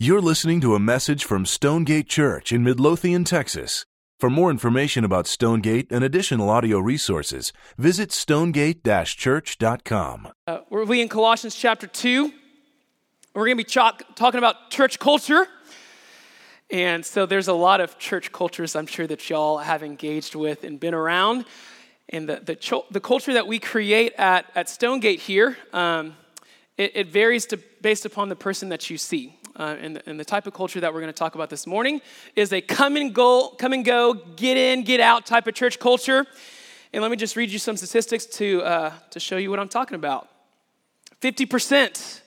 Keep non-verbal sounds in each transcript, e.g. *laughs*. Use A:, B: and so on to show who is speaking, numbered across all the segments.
A: You're listening to a message from Stonegate Church in Midlothian, Texas. For more information about Stonegate and additional audio resources, visit stonegate church.com.
B: Uh, we're we in Colossians chapter 2. We're going to be talking about church culture. And so there's a lot of church cultures I'm sure that y'all have engaged with and been around. And the, the, the culture that we create at, at Stonegate here, um, it, it, varies to, based upon the person that you see. Uh, and, the, and, the, type of culture that we're going to talk about this morning is a come and go, come and go, get in, get out type of church culture. And let me just read you some statistics to, uh, to show you what I'm talking about. 50%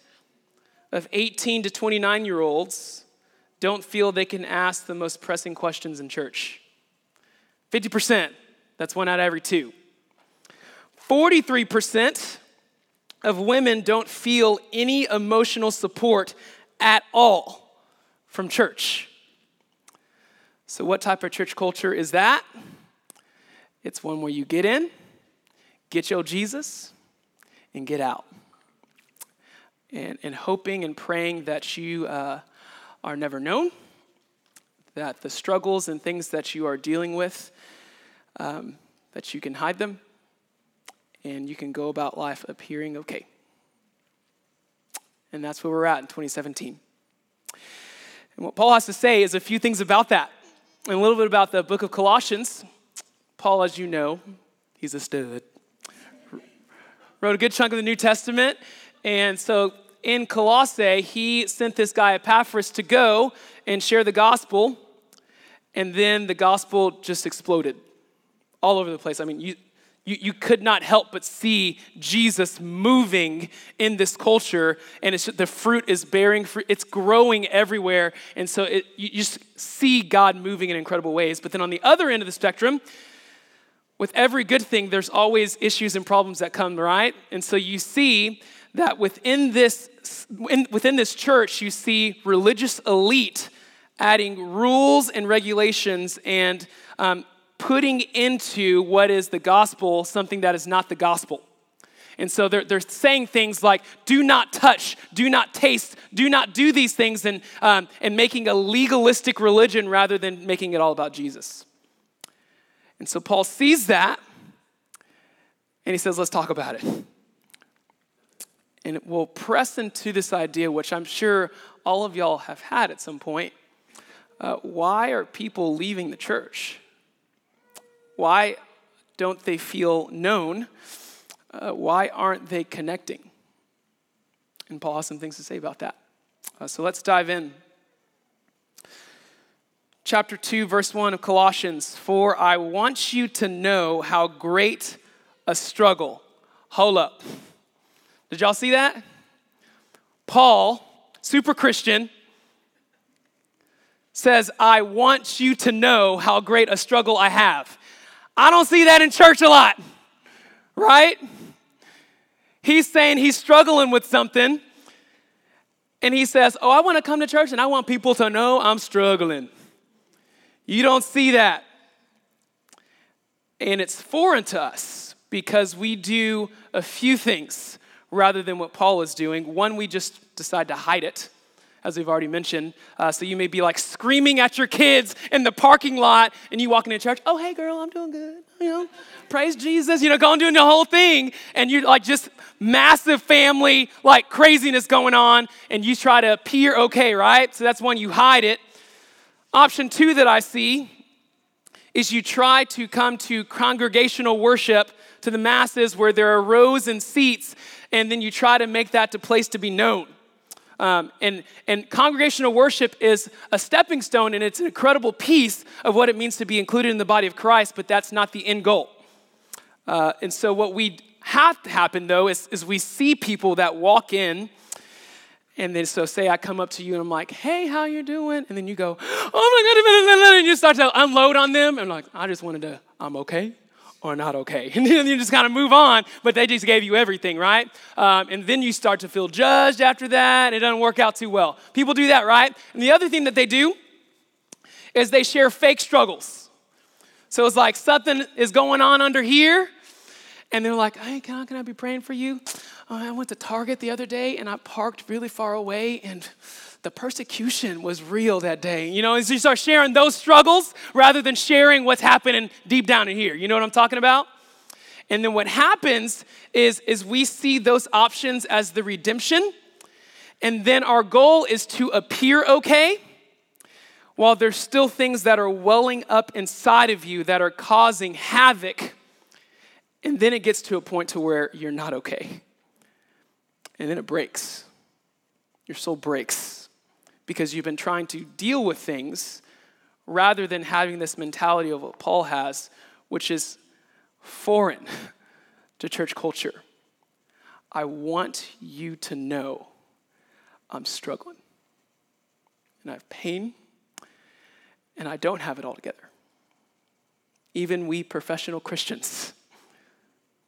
B: of 18 to 29 year olds don't feel they can ask the most pressing questions in church. 50%, that's one out of every two. 43% of women don't feel any emotional support at all from church. So, what type of church culture is that? It's one where you get in, get your Jesus, and get out. And, and hoping and praying that you uh, are never known, that the struggles and things that you are dealing with, um, that you can hide them, and you can go about life appearing okay. And that's where we're at in 2017. And what Paul has to say is a few things about that, and a little bit about the book of Colossians. Paul, as you know, he's a stud. Wrote a good chunk of the New Testament. And so in Colossae, he sent this guy Epaphras to go and share the gospel, and then the gospel just exploded all over the place. I mean, you, you, you could not help but see Jesus moving in this culture, and it's, the fruit is bearing fruit. It's growing everywhere, and so it, you, just see God moving in incredible ways. But then on the other end of the spectrum, with every good thing, there's always issues and problems that come, right? And so you see that within this, in, within this church, you see religious elite adding rules and regulations and um, putting into what is the gospel something that is not the gospel. And so they're, they're saying things like, do not touch, do not taste, do not do these things, and, um, and making a legalistic religion rather than making it all about Jesus. And so Paul sees that, and he says, let's talk about it and it will press into this idea, which I'm sure all of y'all have had at some point. Uh, why are people leaving the church? Why don't they feel known? Uh, why aren't they connecting? And Paul has some things to say about that. Uh, so let's dive in. Chapter 2, verse 1 of Colossians For I want you to know how great a struggle. Hold up. Did y'all see that? Paul, super Christian, says, I want you to know how great a struggle I have. I don't see that in church a lot, right? He's saying he's struggling with something, and he says, Oh, I want to come to church and I want people to know I'm struggling. You don't see that. And it's foreign to us because we do a few things rather than what Paul is doing. One, we just decide to hide it, as we've already mentioned. Uh, so you may be like screaming at your kids in the parking lot, and you walk into church, oh, hey, girl, I'm doing good. You know, praise Jesus, you know, going doing the whole thing. And you're like just massive family, like craziness going on, and you try to appear okay, right? So that's one, you hide it. Option two that I see is you try to come to congregational worship to the masses where there are rows and seats and then you try to make that a place to be known. Um, and, and congregational worship is a stepping stone, and it's an incredible piece of what it means to be included in the body of Christ, but that's not the end goal. Uh, and so, what we have to happen though is, is we see people that walk in, and then so say I come up to you and I'm like, "Hey, how you doing?" And then you go, "Oh my God!" And you start to unload on them, and I'm like, "I just wanted to, I'm okay." Or not okay. *laughs* And then you just kind of move on, but they just gave you everything, right? Um, and then you start to feel judged after that. It doesn't work out too well. People do that, right? And the other thing that they do is they share fake struggles. So it's like something is going on under here, and they're like, hey, can I, can I be praying for you? Oh, I went to Target the other day and I parked really far away and the persecution was real that day. You know, as you start sharing those struggles rather than sharing what's happening deep down in here. You know what I'm talking about? And then what happens is, is we see those options as the redemption. And then our goal is to appear okay while there's still things that are welling up inside of you that are causing havoc. And then it gets to a point to where you're not okay. And then it breaks. Your soul breaks because you've been trying to deal with things rather than having this mentality of what Paul has, which is foreign to church culture. I want you to know I'm struggling. And I have pain, and I don't have it all together. Even we professional Christians,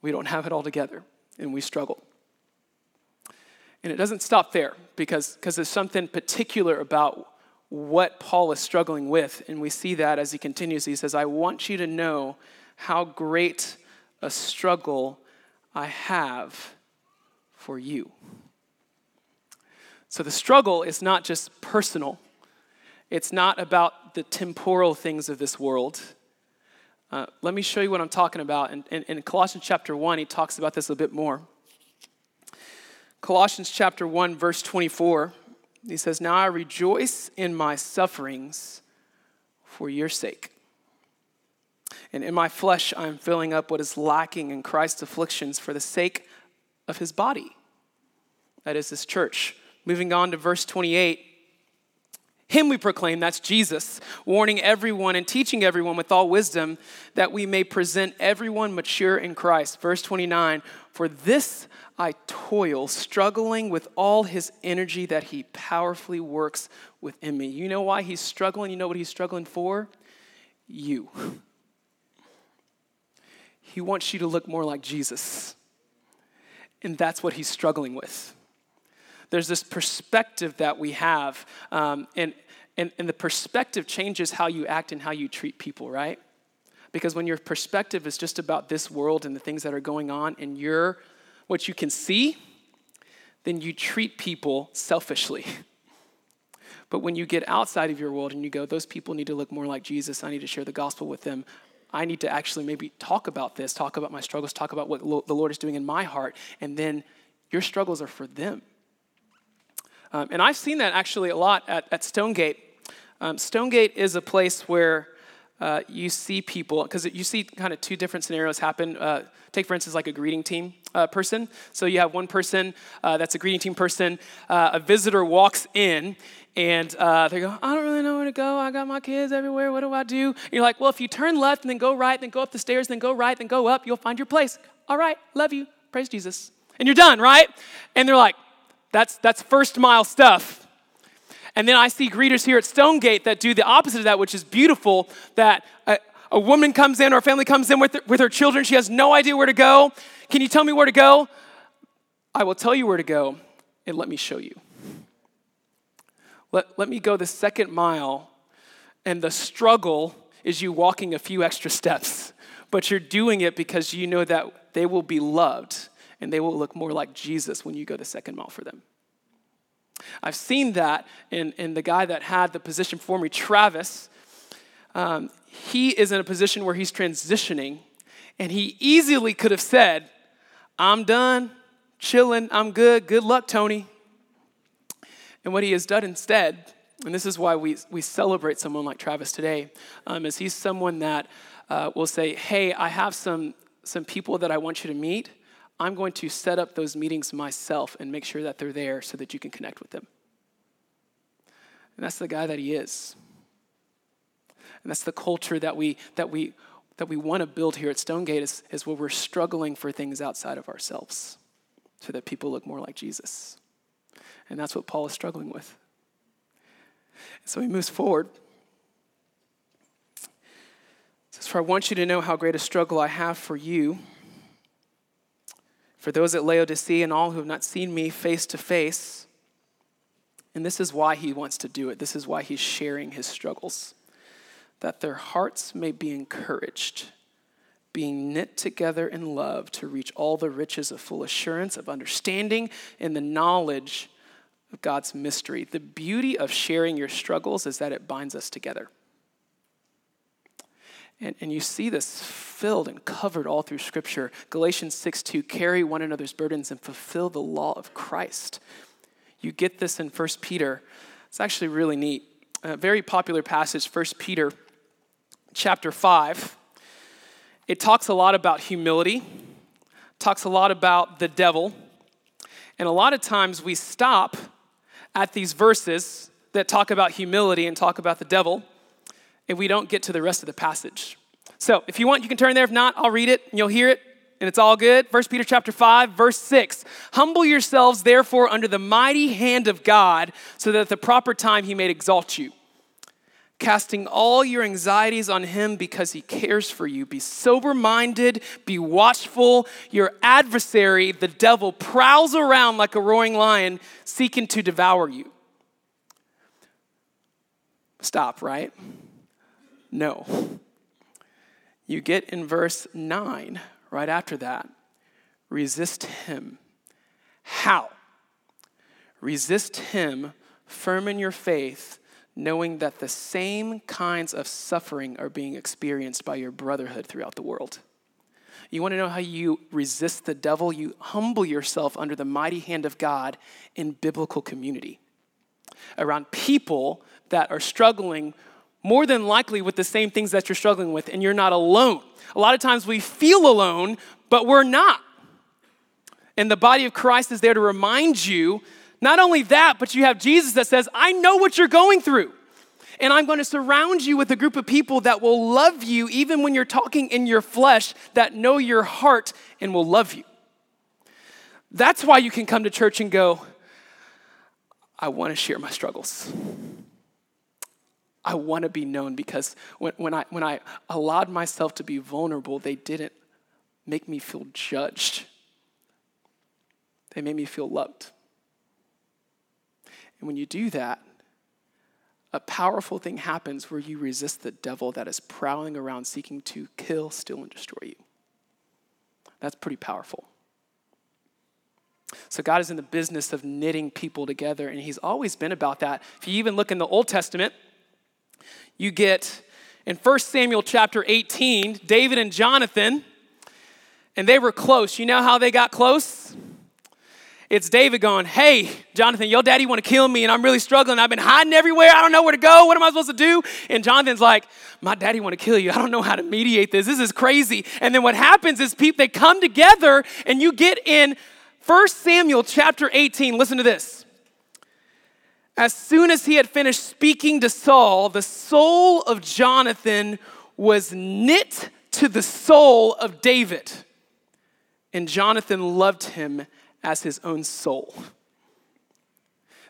B: we don't have it all together, and we struggle. And it doesn't stop there because there's something particular about what Paul is struggling with. And we see that as he continues. He says, I want you to know how great a struggle I have for you. So the struggle is not just personal, it's not about the temporal things of this world. Uh, let me show you what I'm talking about. In, in, in Colossians chapter 1, he talks about this a bit more. Colossians chapter 1, verse 24, he says, Now I rejoice in my sufferings for your sake. And in my flesh, I am filling up what is lacking in Christ's afflictions for the sake of his body. That is his church. Moving on to verse 28. Him we proclaim, that's Jesus, warning everyone and teaching everyone with all wisdom that we may present everyone mature in Christ. Verse 29 For this I toil, struggling with all his energy that he powerfully works within me. You know why he's struggling? You know what he's struggling for? You. He wants you to look more like Jesus. And that's what he's struggling with. There's this perspective that we have, um, and, and, and the perspective changes how you act and how you treat people, right? Because when your perspective is just about this world and the things that are going on, and you're what you can see, then you treat people selfishly. *laughs* But when you get outside of your world and you go, those people need to look more like Jesus, I need to share the gospel with them. I need to actually maybe talk about this, talk about my struggles, talk about what lo- the Lord is doing in my heart, and then your struggles are for them. Um, and I've seen that actually a lot at, at Stonegate. Um, Stonegate is a place where uh, you see people, because you see kind of two different scenarios happen. Uh, take, for instance, like a greeting team uh, person. So you have one person uh, that's a greeting team person. Uh, a visitor walks in and uh, they go, I don't really know where to go. I got my kids everywhere. What do I do? And you're like, well, if you turn left and then go right, then go up the stairs, then go right, then go up, you'll find your place. All right, love you. Praise Jesus. And you're done, right? And they're like, that's, that's first mile stuff. And then I see greeters here at Stonegate that do the opposite of that, which is beautiful, that a, a woman comes in or a family comes in with, with her children. She has no idea where to go. Can you tell me where to go? I will tell you where to go, and let me show you. Let, let me go the second mile, and the struggle is you walking a few extra steps, but you're doing it because you know that they will be loved and they will look more like Jesus when you go the second mile for them. I've seen that in, in the guy that had the position for me, Travis. Um, he is in a position where he's transitioning, and he easily could have said, I'm done, chilling, I'm good, good luck, Tony. And what he has done instead, and this is why we, we celebrate someone like Travis today, um, is he's someone that uh, will say, Hey, I have some, some people that I want you to meet. I'm going to set up those meetings myself and make sure that they're there so that you can connect with them. And that's the guy that he is. And that's the culture that we, that we, that we want to build here at Stonegate is, is where we're struggling for things outside of ourselves so that people look more like Jesus. And that's what Paul is struggling with. So he moves forward. He says, For I want you to know how great a struggle I have for you for those at Laodicea and all who have not seen me face to face. And this is why he wants to do it. This is why he's sharing his struggles, that their hearts may be encouraged being knit together in love to reach all the riches of full assurance, of understanding, and the knowledge of God's mystery. The beauty of sharing your struggles is that it binds us together. And, and you see this filled and covered all through Scripture. Galatians 6 2, carry one another's burdens and fulfill the law of Christ. You get this in 1 Peter. It's actually really neat. A very popular passage, 1 Peter chapter 5. It talks a lot about humility, talks a lot about the devil. And a lot of times we stop at these verses that talk about humility and talk about the devil if we don't get to the rest of the passage. So if you want, you can turn there. If not, I'll read it and you'll hear it and it's all good. 1 Peter chapter 5, verse 6. Humble yourselves therefore under the mighty hand of God, so that at the proper time he may exalt you. Casting all your anxieties on him because he cares for you. Be sober minded, be watchful. Your adversary, the devil, prowls around like a roaring lion, seeking to devour you. Stop, right? No. You get in verse 9, right after that. Resist him. How? Resist him, firm in your faith, knowing that the same kinds of suffering are being experienced by your brotherhood throughout the world. You want to know how you resist the devil? You humble yourself under the mighty hand of God in biblical community around people that are struggling more than likely with the same things that you're struggling with, and you're not alone. A lot of times we feel alone, but we're not. And the body of Christ is there to remind you not only that, but you have Jesus that says, I know what you're going through. And I'm going to surround you with a group of people that will love you even when you're talking in your flesh, that know your heart and will love you. That's why you can come to church and go, I want to share my struggles. I want to be known because when, when, I, when I allowed myself to be vulnerable, they didn't make me feel judged. They made me feel loved. And when you do that, a powerful thing happens where you resist the devil that is prowling around seeking to kill, steal, and destroy you. That's pretty powerful. So, God is in the business of knitting people together, and He's always been about that. If you even look in the Old Testament, you get in 1 Samuel chapter 18, David and Jonathan, and they were close. You know how they got close? It's David going, Hey, Jonathan, your daddy want to kill me, and I'm really struggling. I've been hiding everywhere. I don't know where to go. What am I supposed to do? And Jonathan's like, My daddy want to kill you. I don't know how to mediate this. This is crazy. And then what happens is people they come together, and you get in 1 Samuel chapter 18. Listen to this. As soon as he had finished speaking to Saul, the soul of Jonathan was knit to the soul of David. And Jonathan loved him as his own soul.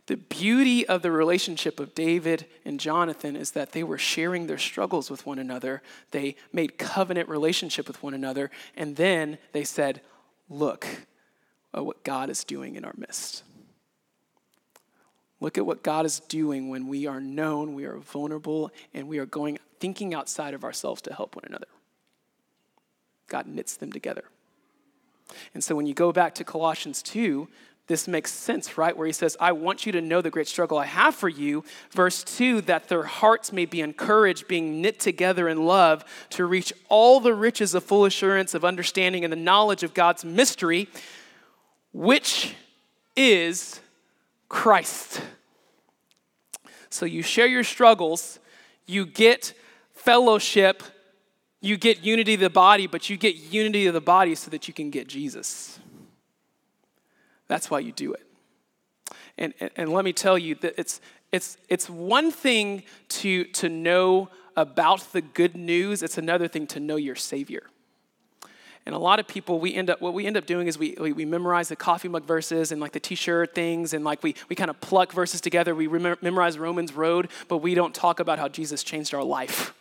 B: The beauty of the relationship of David and Jonathan is that they were sharing their struggles with one another. They made covenant relationship with one another. And then they said, Look at what God is doing in our midst. Look at what God is doing when we are known, we are vulnerable, and we are going thinking outside of ourselves to help one another. God knits them together. And so when you go back to Colossians 2, this makes sense, right? Where he says, I want you to know the great struggle I have for you. Verse 2 that their hearts may be encouraged, being knit together in love, to reach all the riches of full assurance of understanding and the knowledge of God's mystery, which is Christ. So you share your struggles, you get fellowship, you get unity of the body, but you get unity of the body so that you can get Jesus. That's why you do it. And, and, and let me tell you that it's, it's, it's one thing to, to know about the good news, it's another thing to know your Savior. And a lot of people, we end up, what we end up doing is we, we, we memorize the coffee mug verses and like the t-shirt things and like we, we kind of pluck verses together. We memorize Romans Road, but we don't talk about how Jesus changed our life.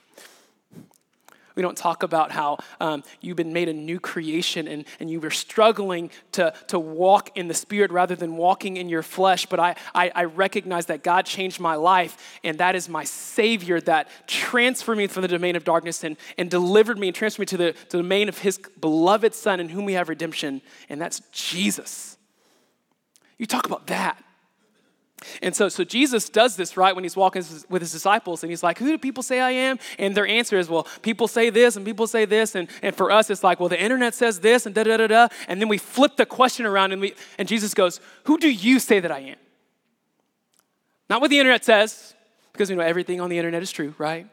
B: We don't talk about how um, you've been made a new creation and, and you were struggling to, to walk in the Spirit rather than walking in your flesh. But I, I, I recognize that God changed my life, and that is my Savior that transferred me from the domain of darkness and, and delivered me and transferred me to the, to the domain of His beloved Son in whom we have redemption, and that's Jesus. You talk about that. And so, so Jesus does this, right, when he's walking with his disciples, and he's like, Who do people say I am? And their answer is, Well, people say this, and people say this. And, and for us, it's like, Well, the internet says this, and da da da da. And then we flip the question around, and, we, and Jesus goes, Who do you say that I am? Not what the internet says, because we know everything on the internet is true, right?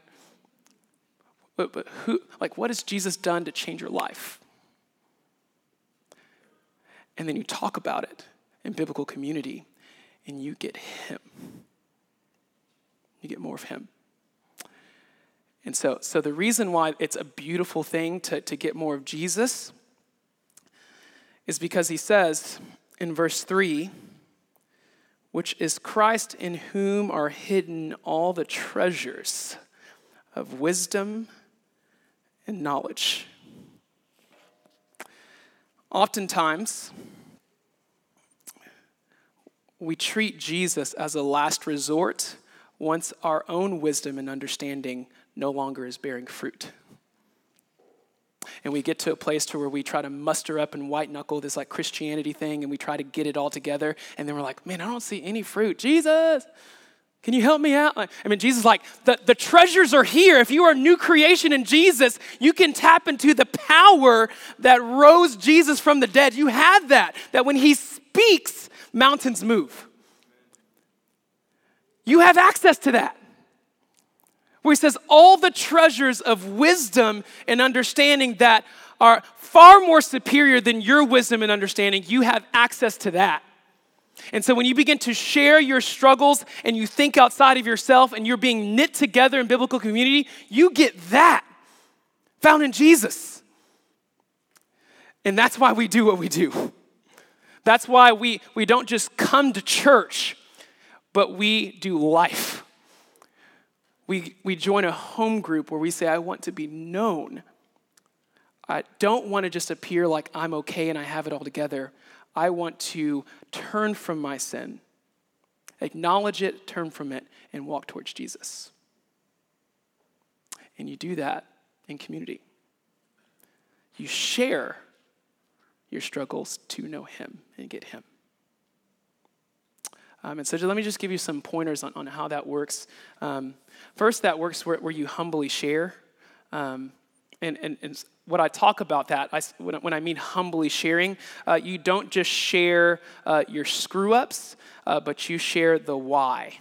B: But, but who, like, what has Jesus done to change your life? And then you talk about it in biblical community and you get Him. You get more of Him. And so, so the reason why it's a beautiful thing to, to get more of Jesus is because he says in verse 3 which is Christ in whom are hidden all the treasures of wisdom and knowledge. Oftentimes, we treat Jesus as a last resort once our own wisdom and understanding no longer is bearing fruit. And we get to a place to where we try to muster up and white knuckle this like Christianity thing and we try to get it all together. And then we're like, man, I don't see any fruit. Jesus, can you help me out? I mean, Jesus like, the, the treasures are here. If you are a new creation in Jesus, you can tap into the power that rose Jesus from the dead. You have that, that when he speaks, mountains move. You have access to that. Where he says, all the treasures of wisdom and understanding that are far more superior than your wisdom and understanding, you have access to that. And so when you begin to share your struggles and you think outside of yourself and you're being knit together in biblical community, you get that found in Jesus. And that's why we do what we do. That's why we, we don't just come to church, but we do life. We, we join a home group where we say, I want to be known. I don't want to just appear like I'm okay and I have it all together. I want to turn from my sin, acknowledge it, turn from it, and walk towards Jesus. And you do that in community. You share your struggles to know Him and get Him. Um, and so let me just give you some pointers on, on how that works. Um, first, that works where, where you humbly share. Um, and, and, and, what I talk about that, I, when, when I mean humbly sharing, uh, you don't just share uh, your screw ups, uh, but you share the why.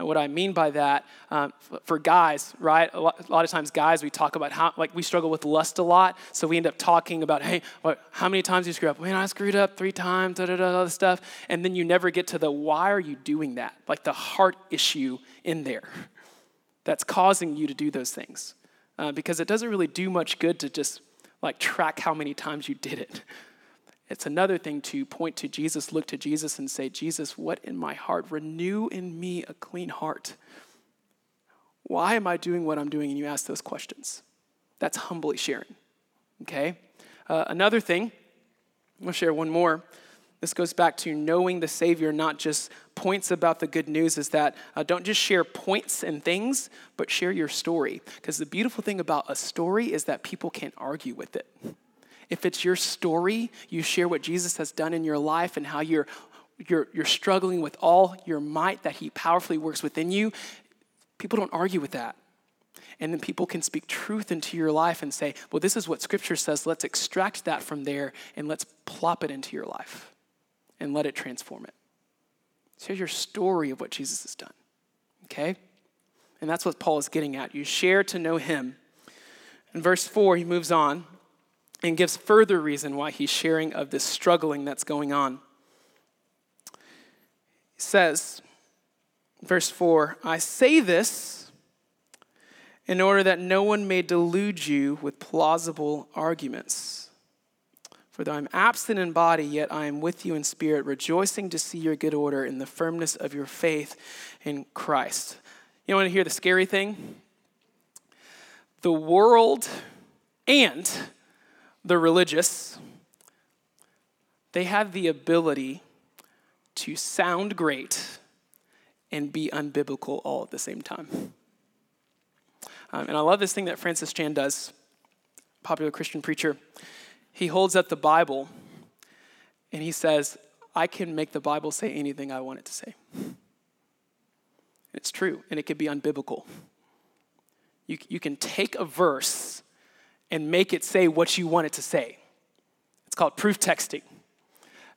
B: And what I mean by that, um, for guys, right? A lot, a lot, of times, guys, we talk about how, like, we struggle with lust a lot. So we end up talking about, hey, what, how many times you screw up? Man, I screwed up three times, da da da, all this stuff. And then you never get to the why are you doing that? Like the heart issue in there *laughs* that's causing you to do those things. Uh, because it doesn't really do much good to just like track how many times you did it. It's another thing to point to Jesus, look to Jesus, and say, Jesus, what in my heart? Renew in me a clean heart. Why am I doing what I'm doing? And you ask those questions. That's humbly sharing. Okay? Uh, another thing, I'll share one more. This goes back to knowing the Savior, not just points about the good news, is that uh, don't just share points and things, but share your story. Because the beautiful thing about a story is that people can't argue with it. If it's your story, you share what Jesus has done in your life and how you're, you're, you're struggling with all your might that He powerfully works within you. People don't argue with that. And then people can speak truth into your life and say, well, this is what Scripture says. Let's extract that from there and let's plop it into your life and let it transform it. Share your story of what Jesus has done. Okay? And that's what Paul is getting at. You share to know Him. In verse 4, he moves on and gives further reason why he's sharing of this struggling that's going on. He says, verse 4 I say this in order that no one may delude you with plausible arguments. For though I'm absent in body, yet I am with you in spirit, rejoicing to see your good order in the firmness of your faith in Christ. You want to hear the scary thing? the world and the religious, they have the ability to sound great and be unbiblical all at the same time. Um, and I love this thing that Francis Chan does, popular Christian preacher. He holds up the Bible and he says, I can make the Bible say anything I want it to say. It's true, and it can be unbiblical. You, you can take a verse and make it say what you want it to say. It's called proof texting.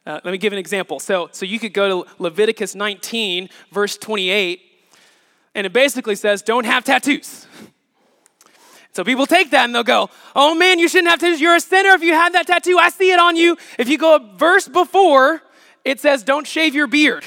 B: Uh, let me give an example. So, so you could go to Leviticus 19, verse 28, and it basically says, don't have tattoos. So people take that and they'll go, oh man, you shouldn't have tattoos. You're a sinner if you have that tattoo. I see it on you. If you go a verse before, it says, don't shave your beard.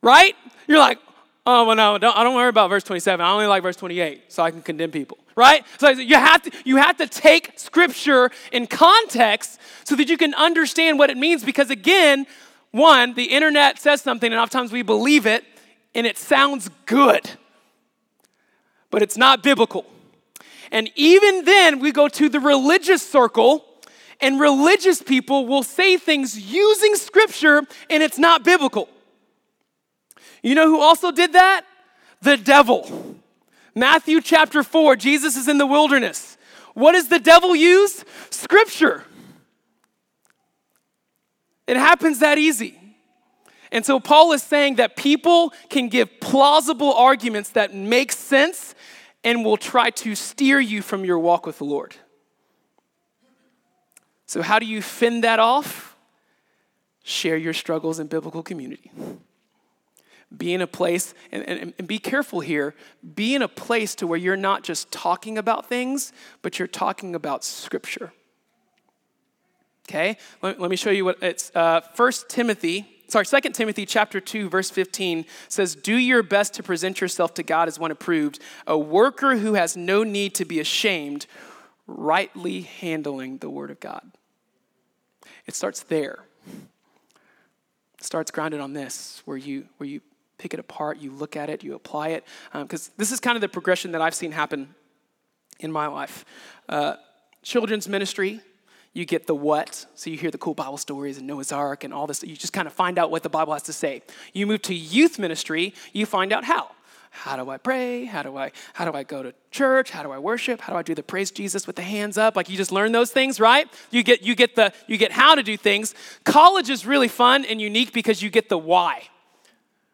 B: Right? You're like, oh, well, no, don't, I don't worry about verse 27. I only like verse 28, so I can condemn people. Right? So you have, to, you have to take scripture in context so that you can understand what it means because, again, one, the internet says something, and oftentimes we believe it, and it sounds good but it's not biblical. And even then, we go to the religious circle, and religious people will say things using scripture, and it's not biblical. You know who also did that? The devil. Matthew chapter 4, Jesus is in the wilderness. What does the devil use? Scripture. It happens that easy. And so Paul is saying that people can give plausible arguments that make sense and will try to steer you from your walk with the Lord. So, how do you fend that off? Share your struggles in biblical community. Be in a place, and, and, and, be careful here, be in a place to where you're not just talking about things, but you're talking about Scripture. Okay? Let, let me show you what it's uh, 1 Timothy sorry, 2 Timothy chapter 2, verse 15 says, Do your best to present yourself to God as one approved, a worker who has no need to be ashamed, rightly handling the word of God. It starts there. Starts grounded on this, where you where you pick it apart, you look at it, you apply it. Because um, this is kind of the progression that I've seen happen in my life. Uh, children's ministry, you get the what. So you hear the cool Bible stories and Noah's Ark and all this. You just kind of find out what the Bible has to say. You move to youth ministry, you find out how. How do I pray? How do I how do I go to church? How do I worship? How do I do the praise Jesus with the hands up? Like you just learn those things, right? You get you get the you get how to do things. College is really fun and unique because you get the why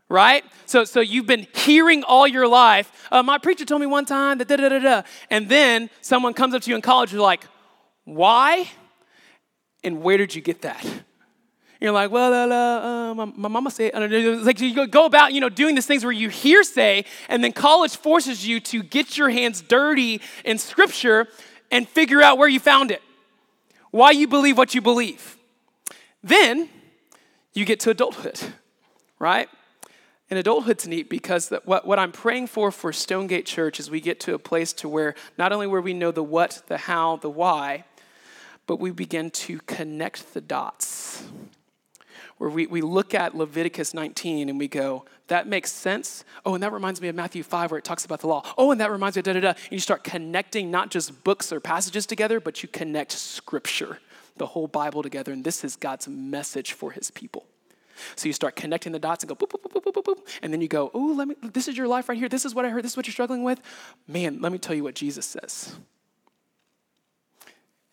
B: right? So, so you've been hearing all your life. Uh, my preacher told me one time that da da da da, and then someone comes up to you in college. You're like, why? And where did you get that? You're like, well, uh, uh, my, my, mama said, like you go about, you know, doing these things where you hearsay, and then college forces you to get your hands dirty in scripture and figure out where you found it, why you believe what you believe. Then you get to adulthood, right? And adulthood's neat because what, what I'm praying for for Stonegate Church is we get to a place to where not only where we know the what, the how, the why, but we begin to connect the dots. Where we, we look at Leviticus 19 and we go, that makes sense. Oh, and that reminds me of Matthew 5 where it talks about the law. Oh, and that reminds me of da da da. And you start connecting not just books or passages together, but you connect scripture, the whole Bible together. And this is God's message for his people. So you start connecting the dots and go boop, boop, boop, boop, boop, boop. And then you go, oh, let me, this is your life right here. This is what I heard. This is what you're struggling with. Man, let me tell you what Jesus says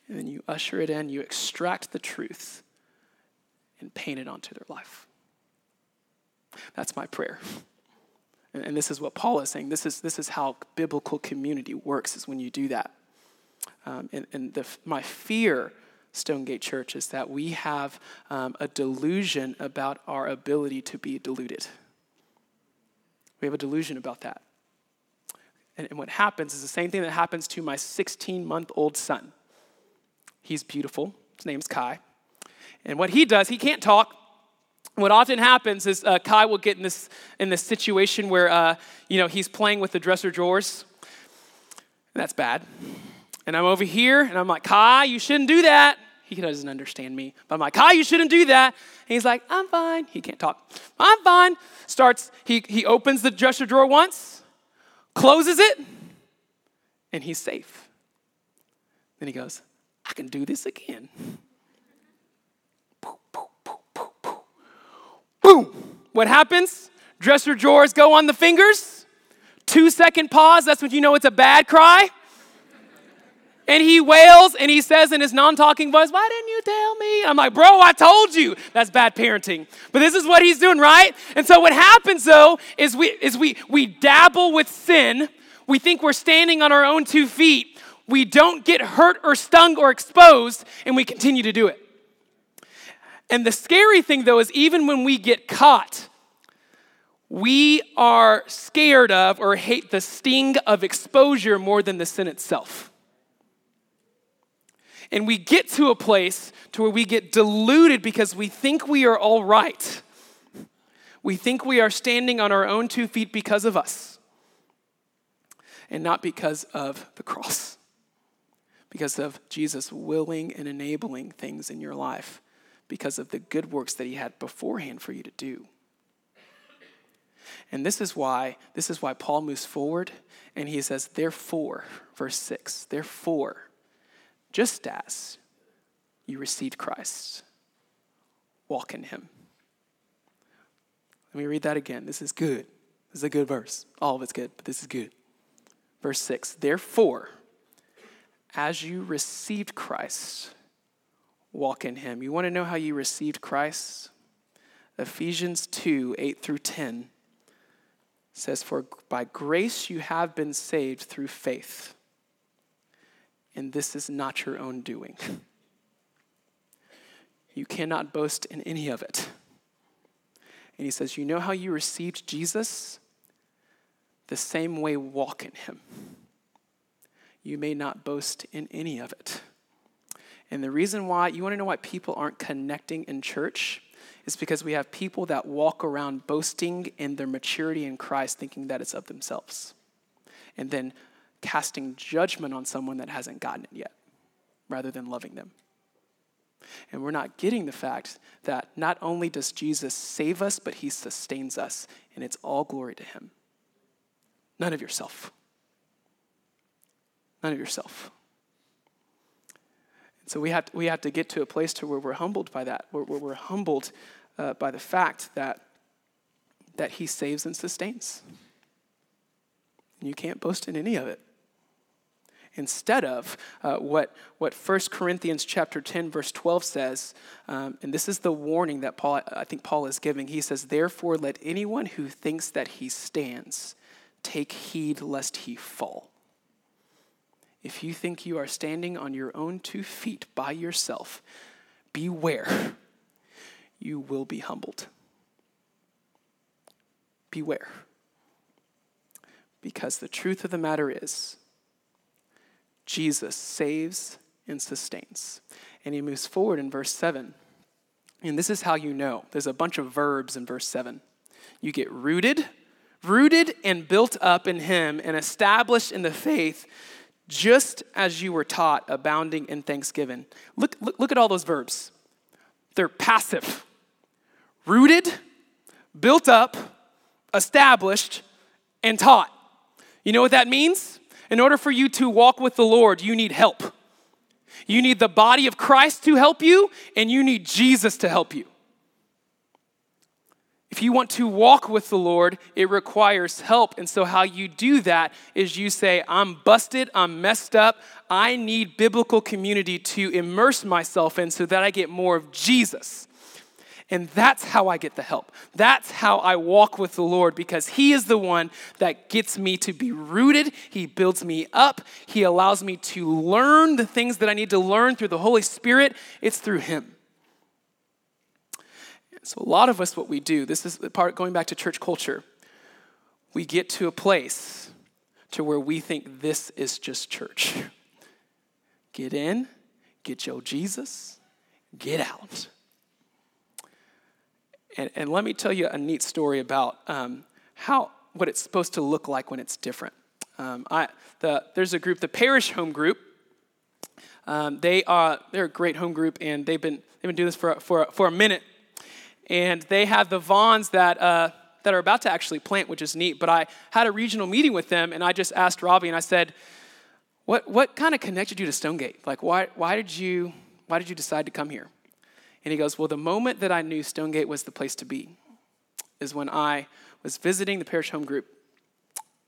B: and then you usher it in, you extract the truth and paint it onto their life. That's my prayer. And, this is what Paul is saying. This is, this is how biblical community works, is when you do that. Um, and and the, my fear, Stonegate Church, is that we have um, a delusion about our ability to be deluded. We have a delusion about that. And, and what happens is the same thing that happens to my 16 month old son. He's beautiful. His name's Kai. And what he does, he can't talk. What often happens is uh, Kai will get in this, in this situation where, uh, you know, he's playing with the dresser drawers. And that's bad. And I'm over here, and I'm like, Kai, you shouldn't do that. He doesn't understand me. But I'm like, Kai, you shouldn't do that. And he's like, I'm fine. He can't talk. I'm fine. Starts, he, he opens the dresser drawer once, closes it, and he's safe. Then he goes, I can do this again. Boom. What happens? Dresser drawers go on the fingers. Two second pause, that's when you know it's a bad cry. And he wails and he says in his non talking voice, Why didn't you tell me? I'm like, Bro, I told you. That's bad parenting. But this is what he's doing, right? And so what happens though is we, is we, we dabble with sin. We think we're standing on our own two feet. We don't get hurt or stung or exposed, and we continue to do it. And the scary thing though is even when we get caught, we are scared of or hate the sting of exposure more than the sin itself. And we get to a place to where we get deluded because we think we are all right. We think we are standing on our own two feet because of us and not because of the cross. Because of Jesus willing and enabling things in your life, because of the good works that he had beforehand for you to do. And this is why this is why Paul moves forward and he says therefore verse 6 therefore just as you received Christ, walk in him. Let me read that again. This is good. This is a good verse. All of it's good, but this is good. Verse 6 Therefore, as you received Christ, walk in him. You want to know how you received Christ? Ephesians 2 8 through 10 says, For by grace you have been saved through faith and this is not your own doing. You cannot boast in any of it. And he says, You know how you received Jesus? The same way walk in him. You may not boast in any of it. And the reason why, you want to know why people aren't connecting in church? Is because we have people that walk around boasting in their maturity in Christ, thinking that it's of themselves. And then casting judgment on someone that hasn't gotten it yet rather than loving them. And we're not getting the fact that not only does Jesus save us, but he sustains us, and it's all glory to him. None of yourself. None of yourself. And so we have, to, we have to get to a place to where we're humbled by that, where, where we're humbled uh, by the fact that, that he saves and sustains. And you can't boast in any of it instead of uh, what, what 1 Corinthians chapter 10, verse 12 says, um, and this is the warning that Paul, I think Paul is giving. He says, Therefore, let anyone who thinks that he stands take heed lest he fall. If you think you are standing on your own two feet by yourself, beware. You will be humbled. Beware. Because the truth of the matter is, Jesus saves and sustains. And he moves forward in verse 7. And this is how you know. There's a bunch of verbs in verse 7. You get rooted, rooted and built up in him and established in the faith just as you were taught, abounding in thanksgiving. Look, look, look at all those verbs. They're passive. Rooted, built up, established, and taught. You know what that means? In order for you to walk with the Lord, you need help. You need the body of Christ to help you, and you need Jesus to help you. If you want to walk with the Lord, it requires help. And so, how you do that is you say, I'm busted, I'm messed up, I need biblical community to immerse myself in so that I get more of Jesus. And that's how I get the help. That's how I walk with the Lord because He is the one that gets me to be rooted. He builds me up. He allows me to learn the things that I need to learn through the Holy Spirit. It's through Him. So, a lot of us, what we do, this is the part going back to church culture, we get to a place to where we think this is just church. *laughs* Get in, get your Jesus, get out. And, and let me tell you a neat story about um, how what it's supposed to look like when it's different. Um, I, the, there's a group, the Parish Home Group. Um, they are they're a great home group, and they've been they've been doing this for for for a minute. And they have the Vaughns that uh, that are about to actually plant, which is neat. But I had a regional meeting with them, and I just asked Robbie, and I said, "What what kind of connected you to Stonegate? Like, why why did you why did you decide to come here?" And he goes, "Well, the moment that I knew Stonegate was the place to be, is when I was visiting the parish home group,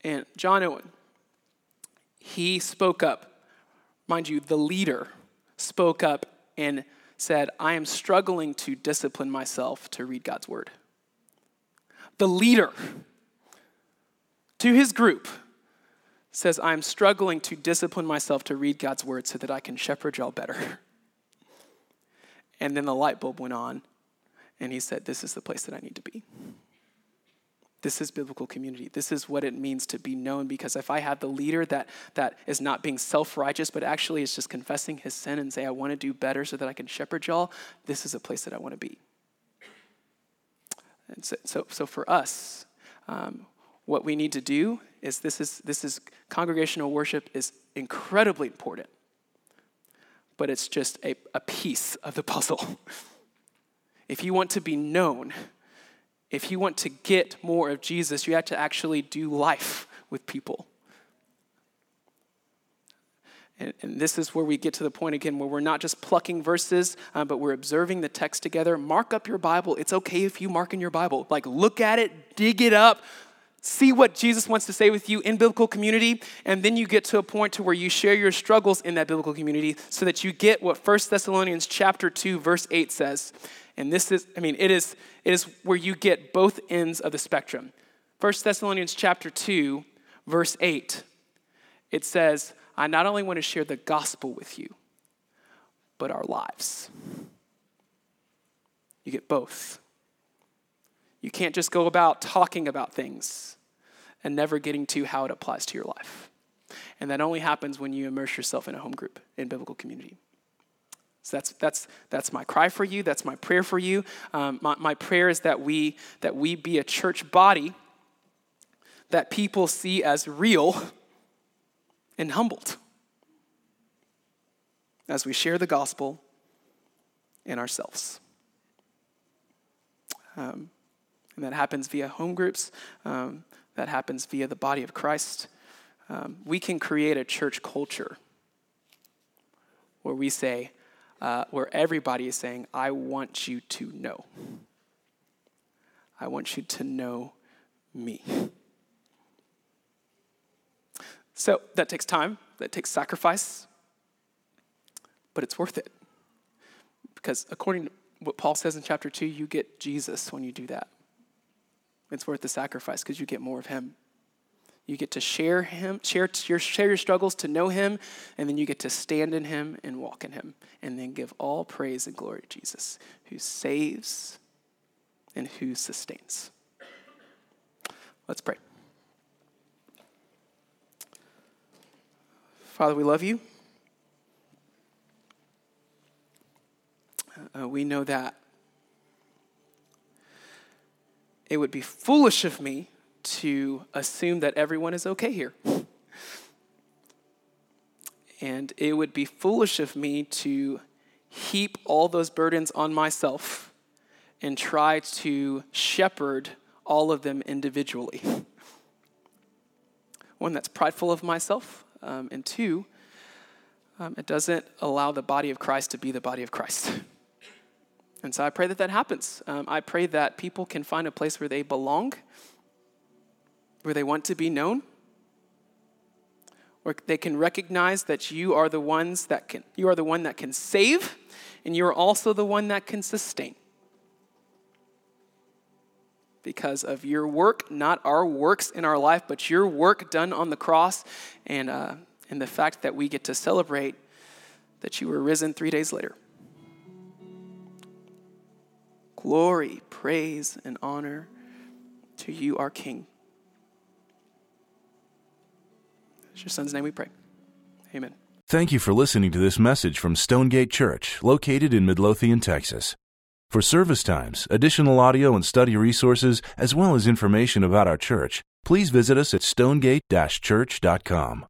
B: and John Owen, he spoke up, mind you, the leader spoke up and." said, I am struggling to discipline myself to read God's word. The leader to his group says, I'm struggling to discipline myself to read God's word so that I can shepherd y'all better. *laughs* And then the light bulb went on, and he said, This is the place that I need to be. This is biblical community. This is what it means to be known because if I have the leader that, that is not being self righteous, but actually is just confessing his sin and say, I want to do better so that I can shepherd y'all, this is a place that I want to be. And so, so, so for us, um, what we need to do is this is this is congregational worship is incredibly important, but it's just a, a piece of the *laughs* puzzle. if you want to be known, if you want to get more of Jesus, you have to actually do life with people. And, and, this is where we get to the point again where we're not just plucking verses, uh, but we're observing the text together. Mark up your Bible. It's okay if you mark in your Bible. Like, look at it, dig it up, see what Jesus wants to say with you in biblical community, and then you get to a point to where you share your struggles in that biblical community so that you get what 1 Thessalonians chapter 2, verse 8 says. And this is, I mean, it is, it is where you get both ends of the spectrum. 1 Thessalonians chapter 2, verse 8, it says, I not only want to share the gospel with you, but our lives. You get both. You can't just go about talking about things and never getting to how it applies to your life. And that only happens when you immerse yourself in a home group in biblical community. So that's, that's, that's my cry for you. That's my prayer for you. Um, my, my prayer is that we, that we be a church body that people see as real and humbled as we share the gospel in ourselves. Um, and that happens via home groups, um, that happens via the body of Christ. Um, we can create a church culture where we say, uh, where everybody is saying, I want you to know. I want you to know me. So that takes time, that takes sacrifice, but it's worth it. Because according to what Paul says in chapter 2, you get Jesus when you do that. It's worth the sacrifice because you get more of him. You get to share him, share your, share your struggles to know him, and then you get to stand in him and walk in him, and then give all praise and glory to Jesus, who saves and who sustains. Let's pray. Father, we love you. Uh, we know that it would be foolish of me to assume that everyone is okay here. And it would be foolish of me to heap all those burdens on myself and try to shepherd all of them individually. One, that's prideful of myself. Um, and two, um, it doesn't allow the body of Christ to be the body of Christ. *laughs* And so I pray that that happens. Um, I pray that people can find a place where they belong where they want to be known, where they can recognize that you are the ones that can you are the one that can save and you are also the one that can sustain because of your work not our works in our life but your work done on the cross and, uh, and the fact that we get to celebrate that you were risen three days later glory praise and honor to you our king It's your son's name we pray. Amen.
A: Thank you for listening to this message from Stonegate Church, located in Midlothian, Texas. For service times, additional audio and study resources, as well as information about our church, please visit us at stonegate-church.com.